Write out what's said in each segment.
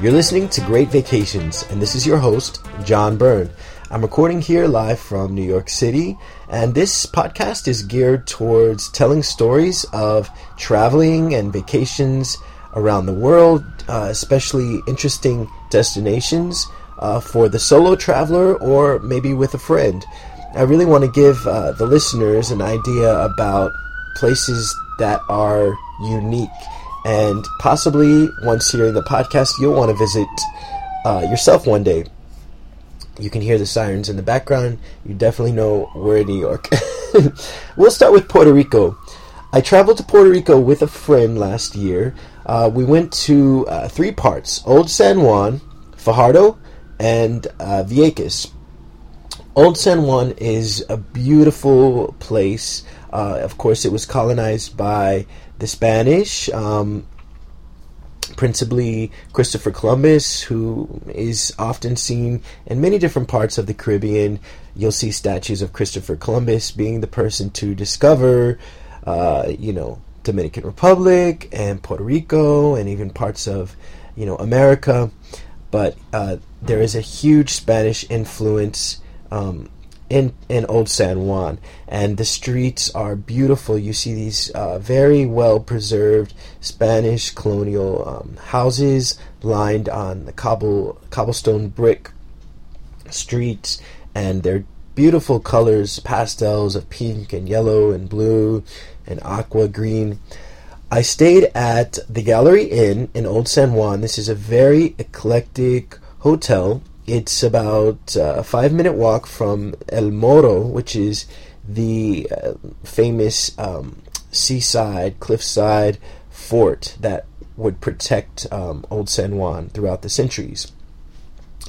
You're listening to Great Vacations, and this is your host, John Byrne. I'm recording here live from New York City, and this podcast is geared towards telling stories of traveling and vacations around the world, uh, especially interesting destinations uh, for the solo traveler or maybe with a friend. I really want to give uh, the listeners an idea about places that are unique and possibly once hearing the podcast, you'll want to visit uh, yourself one day. You can hear the sirens in the background. You definitely know we're in New York. we'll start with Puerto Rico. I traveled to Puerto Rico with a friend last year. Uh, we went to uh, three parts Old San Juan, Fajardo, and uh, Vieques. Old San Juan is a beautiful place. Uh, of course, it was colonized by the Spanish, um, principally Christopher Columbus, who is often seen in many different parts of the Caribbean. You'll see statues of Christopher Columbus being the person to discover, uh, you know, Dominican Republic and Puerto Rico and even parts of, you know, America. But uh, there is a huge Spanish influence um, in in Old San Juan, and the streets are beautiful. You see these uh, very well preserved Spanish colonial um, houses lined on the cobble cobblestone brick streets, and they're beautiful colors, pastels of pink and yellow and blue and aqua green. I stayed at the Gallery Inn in Old San Juan. This is a very eclectic hotel it's about uh, a five minute walk from El Morro, which is the uh, famous um, seaside, cliffside fort that would protect um, Old San Juan throughout the centuries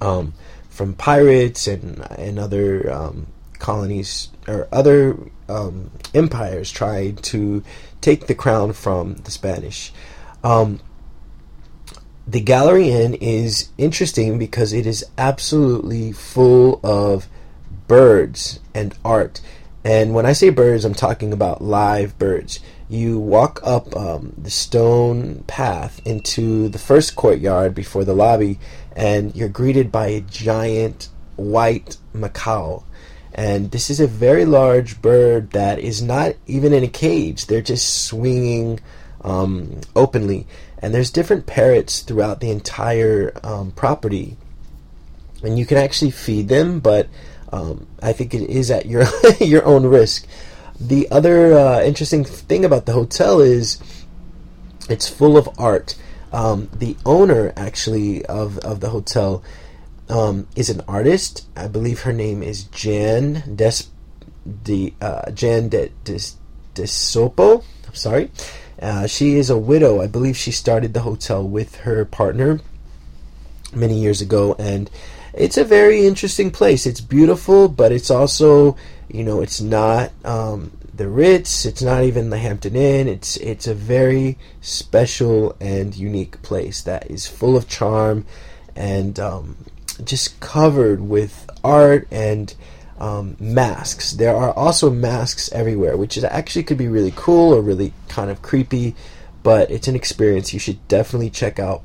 um, from pirates and, and other um, colonies or other um, empires trying to take the crown from the Spanish. Um, the Gallery Inn is interesting because it is absolutely full of birds and art. And when I say birds, I'm talking about live birds. You walk up um, the stone path into the first courtyard before the lobby, and you're greeted by a giant white macaw. And this is a very large bird that is not even in a cage, they're just swinging um, openly and there's different parrots throughout the entire um, property, and you can actually feed them, but um, I think it is at your your own risk. The other uh, interesting thing about the hotel is it's full of art. Um, the owner, actually, of, of the hotel um, is an artist. I believe her name is Jan Des, de, uh, Jan De, Des, D'Esopo. I'm sorry. Uh, she is a widow. I believe she started the hotel with her partner many years ago, and it's a very interesting place. It's beautiful, but it's also, you know, it's not um, the Ritz. It's not even the Hampton Inn. It's it's a very special and unique place that is full of charm and um, just covered with art and um, masks. There are also masks everywhere, which is actually could be really cool or really kind of creepy, but it's an experience. You should definitely check out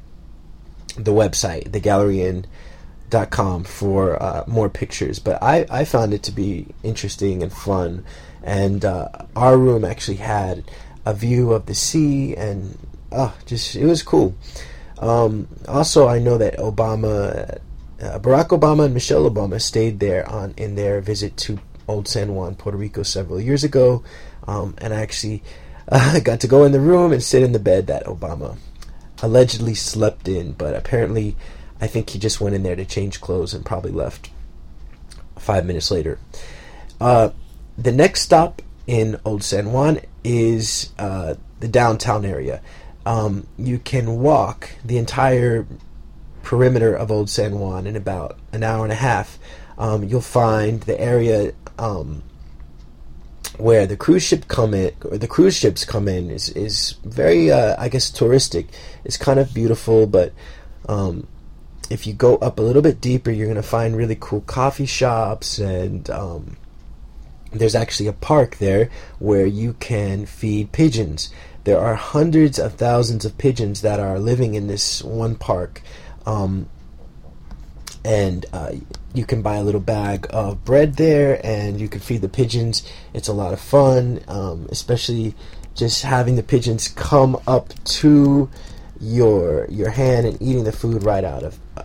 the website, thegalleryinn.com, for uh, more pictures. But I, I found it to be interesting and fun, and uh, our room actually had a view of the sea, and uh, just it was cool. Um, also, I know that Obama uh, Barack Obama and Michelle Obama stayed there on in their visit to Old San Juan, Puerto Rico, several years ago, um, and I actually uh, got to go in the room and sit in the bed that Obama allegedly slept in, but apparently, I think he just went in there to change clothes and probably left five minutes later. Uh, the next stop in Old San Juan is uh, the downtown area. Um, you can walk the entire perimeter of Old San Juan in about an hour and a half. Um, you'll find the area um, where the cruise ship come in, or the cruise ships come in, is is very, uh, I guess, touristic. It's kind of beautiful, but um, if you go up a little bit deeper, you're gonna find really cool coffee shops, and um, there's actually a park there where you can feed pigeons. There are hundreds of thousands of pigeons that are living in this one park. Um, and uh, you can buy a little bag of bread there and you can feed the pigeons. It's a lot of fun, um, especially just having the pigeons come up to your your hand and eating the food right out of uh,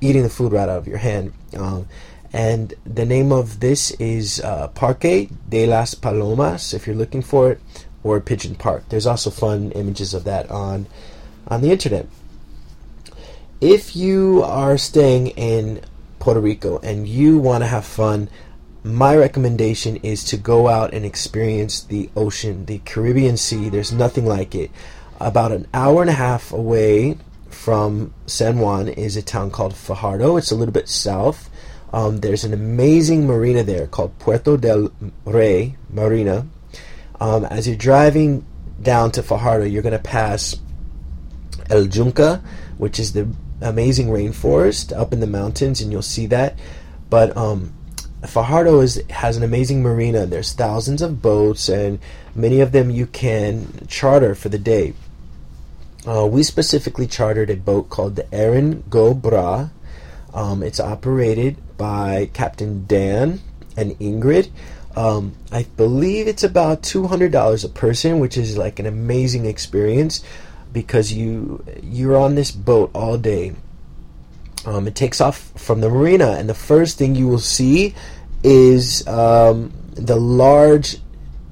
eating the food right out of your hand. Um, and the name of this is uh, Parque de las Palomas, if you're looking for it, or Pigeon Park. There's also fun images of that on on the internet. If you are staying in Puerto Rico and you want to have fun, my recommendation is to go out and experience the ocean, the Caribbean Sea. There's nothing like it. About an hour and a half away from San Juan is a town called Fajardo. It's a little bit south. Um, there's an amazing marina there called Puerto del Rey Marina. Um, as you're driving down to Fajardo, you're going to pass El Yunque, which is the amazing rainforest up in the mountains, and you'll see that. But um, Fajardo is has an amazing marina. There's thousands of boats, and many of them you can charter for the day. Uh, we specifically chartered a boat called the Erin Go Bragh. Um, it's operated by Captain Dan and Ingrid. Um, I believe it's about two hundred dollars a person, which is like an amazing experience because you you're on this boat all day. Um, it takes off from the marina, and the first thing you will see is um, the large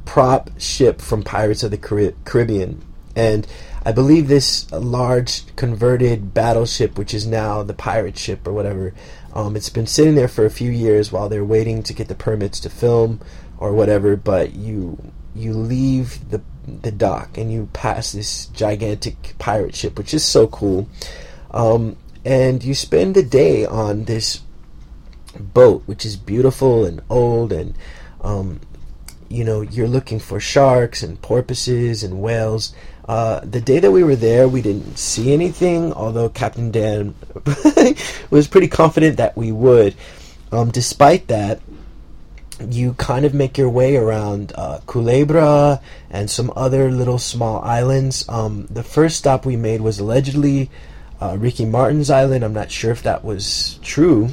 prop ship from Pirates of the Caribbean, and I believe this large converted battleship, which is now the pirate ship or whatever, um, it's been sitting there for a few years while they're waiting to get the permits to film or whatever. But you you leave the the dock and you pass this gigantic pirate ship, which is so cool. Um, and you spend the day on this boat, which is beautiful and old, and um, you know you're looking for sharks and porpoises and whales. Uh, the day that we were there, we didn't see anything, although Captain Dan was pretty confident that we would. Um, despite that, you kind of make your way around uh, Culebra and some other little small islands. Um, the first stop we made was allegedly uh, Ricky Martin's island. I'm not sure if that was true,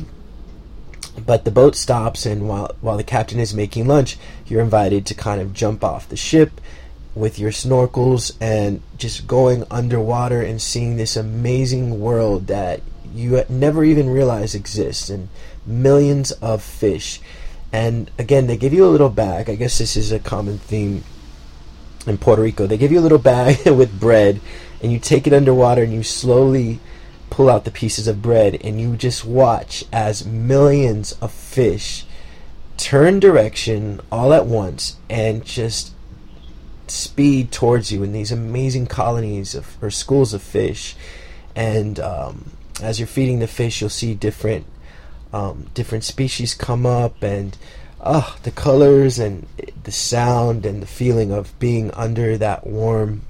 but the boat stops, and while while the captain is making lunch, you're invited to kind of jump off the ship with your snorkels and just going underwater and seeing this amazing world that you never even realize exists, and millions of fish and again, they give you a little bag. I guess this is a common theme in Puerto Rico. They give you a little bag with bread, and you take it underwater and you slowly pull out the pieces of bread, and you just watch as millions of fish turn direction all at once and just speed towards you in these amazing colonies of or schools of fish. And um, as you're feeding the fish, you'll see different um, different species come up and uh, the colors and the sound and the feeling of being under that warm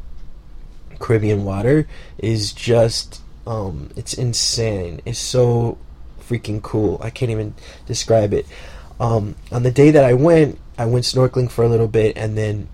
Caribbean water is just um, it's insane. It's so freaking cool. I can't even describe it. Um, on the day that I went, I went snorkeling for a little bit and then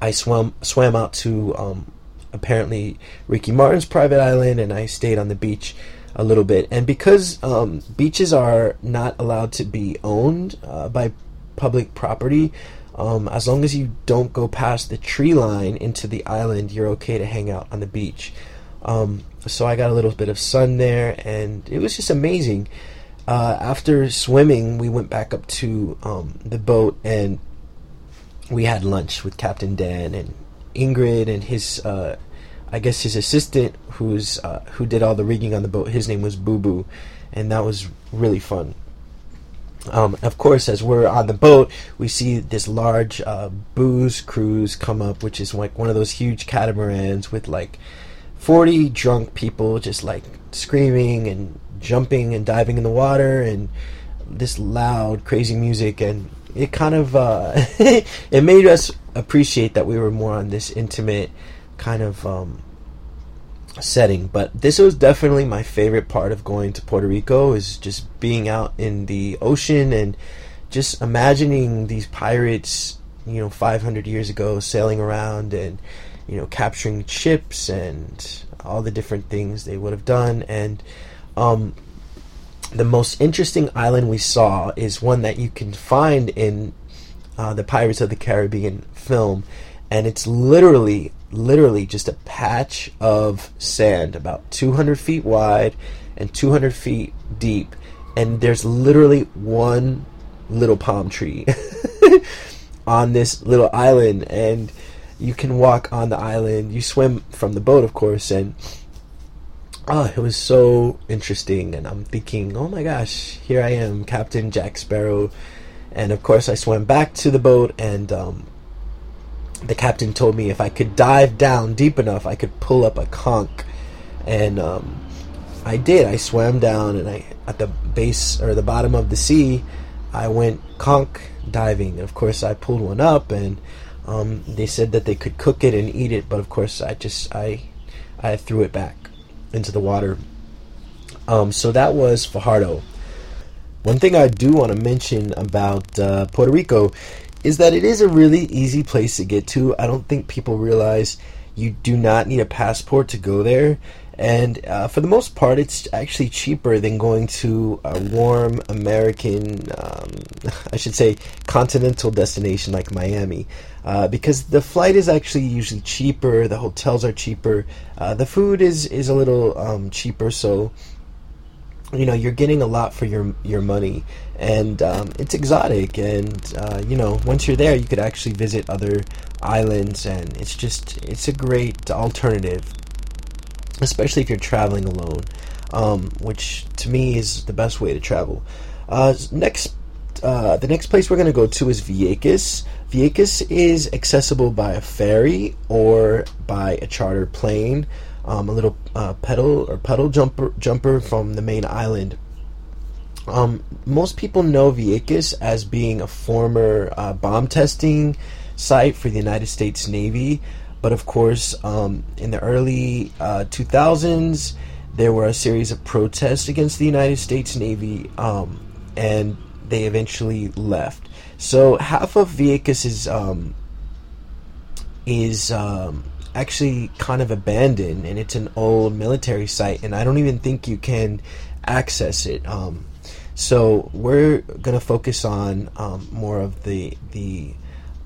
I swam swam out to um, apparently Ricky Martin's private island and I stayed on the beach a little bit. And because um, beaches are not allowed to be owned uh, by public property, um, as long as you don't go past the tree line into the island, you're okay to hang out on the beach. Um, so I got a little bit of sun there, and it was just amazing. Uh, after swimming, we went back up to um, the boat and we had lunch with Captain Dan and Ingrid and his uh, I guess his assistant, who's uh, who did all the rigging on the boat, his name was Boo Boo, and that was really fun. Um, of course, as we're on the boat, we see this large uh, booze cruise come up, which is like one of those huge catamarans with like 40 drunk people just like screaming and jumping and diving in the water and this loud, crazy music. And it kind of uh, it made us appreciate that we were more on this intimate kind of um, setting. But this was definitely my favorite part of going to Puerto Rico is just being out in the ocean and just imagining these pirates, you know, 500 years ago sailing around and you know capturing ships and all the different things they would have done. And um, the most interesting island we saw is one that you can find in uh, the Pirates of the Caribbean film, and it's literally, literally just a patch of sand about 200 feet wide and 200 feet deep, and there's literally one little palm tree on this little island, and you can walk on the island. You swim from the boat, of course, and oh, it was so interesting. And I'm thinking, oh my gosh, here I am, Captain Jack Sparrow. And of course, I swam back to the boat, and um, the captain told me if I could dive down deep enough, I could pull up a conch. And um, I did. I swam down, and I at the base or the bottom of the sea, I went conch diving. And of course, I pulled one up, and um, they said that they could cook it and eat it, but of course, I just I I threw it back into the water. Um, so that was Fajardo. One thing I do want to mention about uh, Puerto Rico is that it is a really easy place to get to. I don't think people realize you do not need a passport to go there. And uh, for the most part, it's actually cheaper than going to a warm American, um, I should say, continental destination like Miami. Uh, because the flight is actually usually cheaper, the hotels are cheaper, uh, the food is, is a little um, cheaper, so you know you're getting a lot for your your money, and um, it's exotic. And uh, you know once you're there, you could actually visit other islands, and it's just it's a great alternative especially if you're traveling alone, um, which to me is the best way to travel. Uh, next, uh, the next place we're going to go to is Vieques. Vieques is accessible by a ferry or by a charter plane, um, a little uh, pedal or pedal jumper jumper from the main island. Um, most people know Vieques as being a former uh, bomb testing site for the United States Navy. But of course, um, in the early uh, 2000s, there were a series of protests against the United States Navy, um, and they eventually left. So half of Vieques is um, is um, actually kind of abandoned, and it's an old military site, and I don't even think you can access it. Um, so we're gonna focus on um, more of the the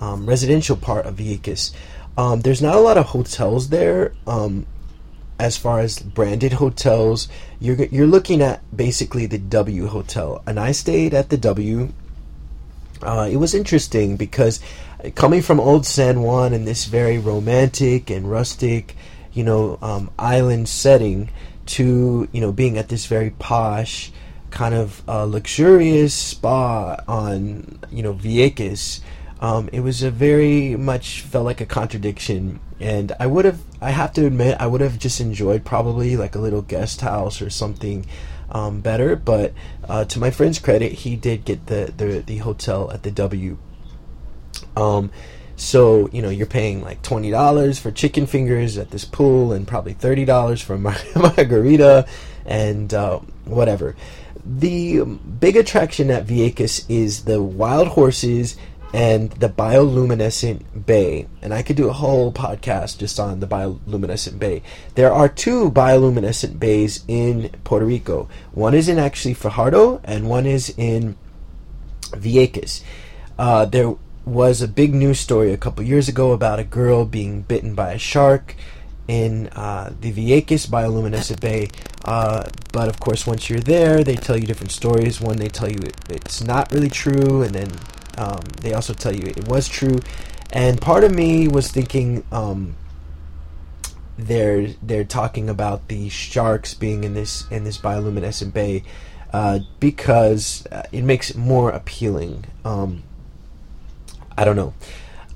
residential part of Vieques. Um, there's not a lot of hotels there. Um, as far as branded hotels, you're you're looking at basically the W Hotel, and I stayed at the W. Uh, it was interesting because coming from Old San Juan in this very romantic and rustic, you know, um, island setting, to you know being at this very posh, kind of uh, luxurious spa on you know Vieques um, it was a very much felt like a contradiction, and I would have, I have to admit, I would have just enjoyed probably like a little guest house or something um, better. But uh, to my friend's credit, he did get the the, the hotel at the W. Um, so you know you're paying like twenty dollars for chicken fingers at this pool, and probably thirty dollars for mar- margarita, and uh, whatever. The big attraction at Vieques is the wild horses and the bioluminescent bay. And I could do a whole podcast just on the bioluminescent bay. There are two bioluminescent bays in Puerto Rico. One is in actually Fajardo, and one is in Vieques. Uh, there was a big news story a couple years ago about a girl being bitten by a shark in uh, the Vieques bioluminescent bay. Uh, but of course, once you're there, they tell you different stories. One, they tell you it, it's not really true, and then um, they also tell you it was true, and part of me was thinking um, they're they're talking about the sharks being in this in this bioluminescent bay uh, because uh, it makes it more appealing. Um, I don't know.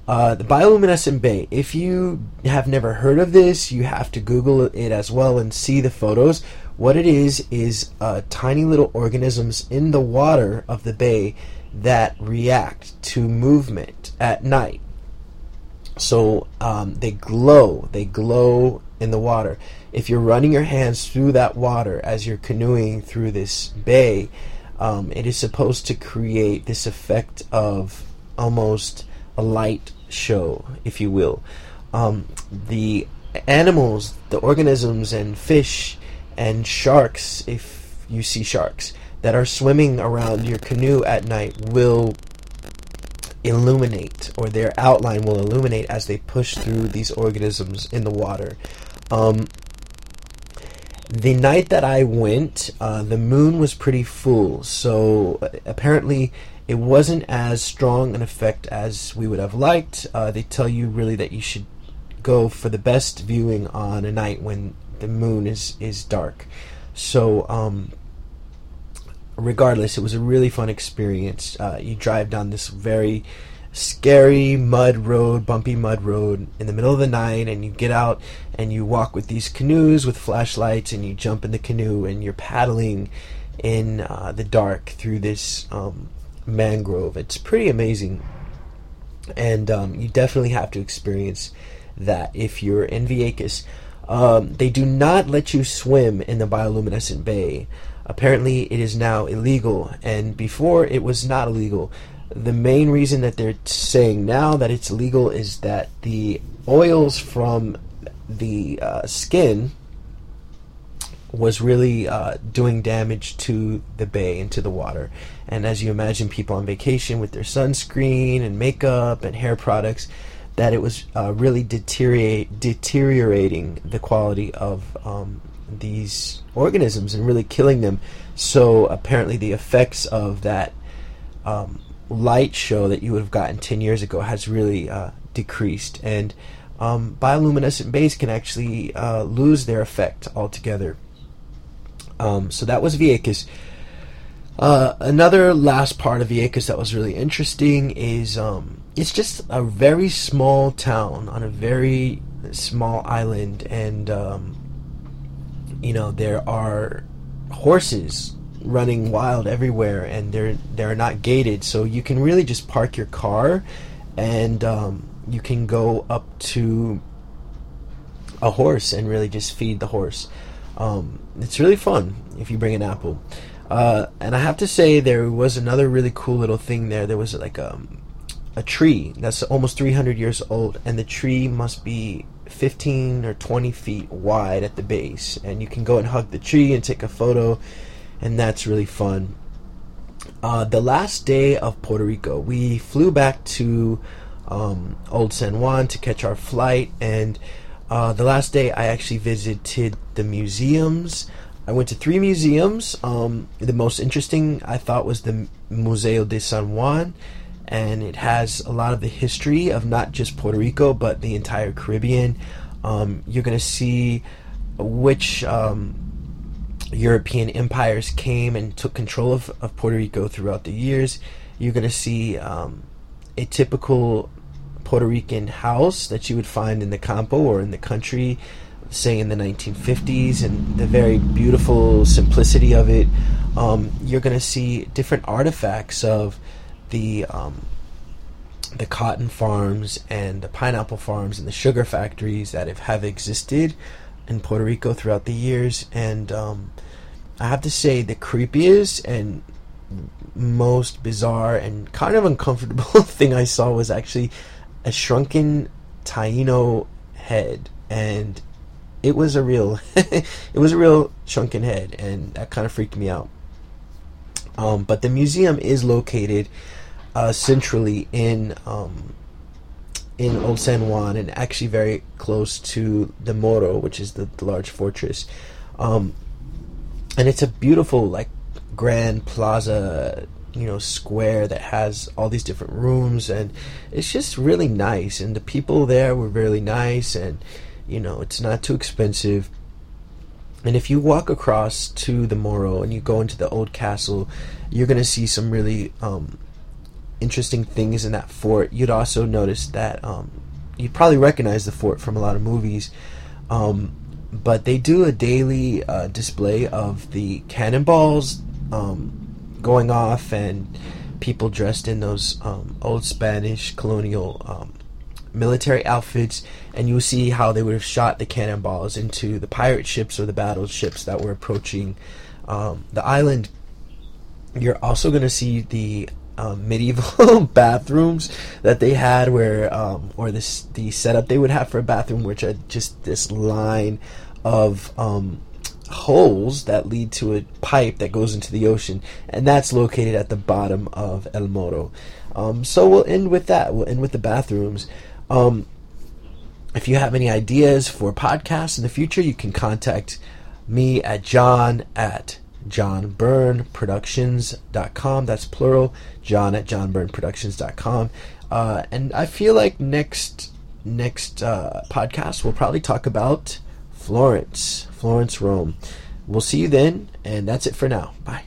Uh, the bioluminescent bay. If you have never heard of this, you have to Google it as well and see the photos. What it is is uh, tiny little organisms in the water of the bay that react to movement at night. So um, they glow, they glow in the water. If you're running your hands through that water as you're canoeing through this bay, um, it is supposed to create this effect of almost a light show, if you will. Um, the animals, the organisms and fish and sharks, if you see sharks, that are swimming around your canoe at night will illuminate, or their outline will illuminate as they push through these organisms in the water. Um, the night that I went, uh, the moon was pretty full, so uh, apparently it wasn't as strong an effect as we would have liked. Uh, they tell you really that you should go for the best viewing on a night when the moon is is dark. So, um, regardless, it was a really fun experience. Uh, you drive down this very scary mud road, bumpy mud road in the middle of the night, and you get out and you walk with these canoes with flashlights, and you jump in the canoe and you're paddling in uh, the dark through this um, mangrove. It's pretty amazing, and um, you definitely have to experience that if you're in Vieques. Um, they do not let you swim in the bioluminescent bay. Apparently, it is now illegal, and before it was not illegal the main reason that they're saying now that it's legal is that the oils from the uh, skin was really uh, doing damage to the bay and to the water. And as you imagine, people on vacation with their sunscreen and makeup and hair products, that it was uh, really deteriorate, deteriorating the quality of um, these organisms and really killing them. So apparently, the effects of that um, light show that you would have gotten 10 years ago has really uh, decreased. And um, bioluminescent bays can actually uh, lose their effect altogether. Um, so that was Vieques. Uh, another last part of Vieques that was really interesting is um, it's just a very small town on a very small island, and um, you know there are horses running wild everywhere, and they're they're not gated, so you can really just park your car, and um, you can go up to a horse and really just feed the horse. Um, it's really fun if you bring an apple. Uh, and I have to say, there was another really cool little thing there. There was like a, um, a tree that's almost 300 years old, and the tree must be 15 or 20 feet wide at the base. And you can go and hug the tree and take a photo and that's really fun. Uh, the last day of Puerto Rico, we flew back to um, Old San Juan to catch our flight, and uh, the last day I actually visited the museums. I went to three museums. Um, the most interesting I thought was the Museo de San Juan, and it has a lot of the history of not just Puerto Rico but the entire Caribbean. Um, you're going to see which um, European empires came and took control of, of Puerto Rico throughout the years. You're going to see um, a typical Puerto Rican house that you would find in the campo or in the country, say in the 1950s, and the very beautiful simplicity of it. Um, you're going to see different artifacts of the um, the cotton farms and the pineapple farms and the sugar factories that have, have existed in Puerto Rico throughout the years, and um, I have to say the creepiest and most bizarre and kind of uncomfortable thing I saw was actually a shrunken Taino head, and it was a real, it was a real shrunken head, and that kind of freaked me out. Um, but the museum is located uh, centrally in um, in Old San Juan and actually very close to the Morro, which is the, the large fortress. Um, and it's a beautiful, like, grand plaza, you know, square that has all these different rooms, and it's just really nice. And the people there were really nice, and you know, it's not too expensive. And if you walk across to the Morro and you go into the old castle, you're going to see some really um, interesting things in that fort. You'd also notice that um, you'd probably recognize the fort from a lot of movies. Um, but they do a daily uh, display of the cannonballs um, going off and people dressed in those um, old Spanish colonial um, military outfits, and you will see how they would have shot the cannonballs into the pirate ships or the battleships that were approaching um, the island. You're also going to see the um, medieval bathrooms that they had, where um, or this the setup they would have for a bathroom, which are just this line of um, holes that lead to a pipe that goes into the ocean, and that's located at the bottom of El Morro. Um, so we'll end with that. We'll end with the bathrooms. Um, if you have any ideas for podcasts in the future, you can contact me at john at johnbyrneproductions.com. That's plural, john at johnbyrneproductions.com. Uh, and I feel like next next uh, podcast we'll probably talk about Florence, Florence, Rome. We'll see you then, and that's it for now. Bye.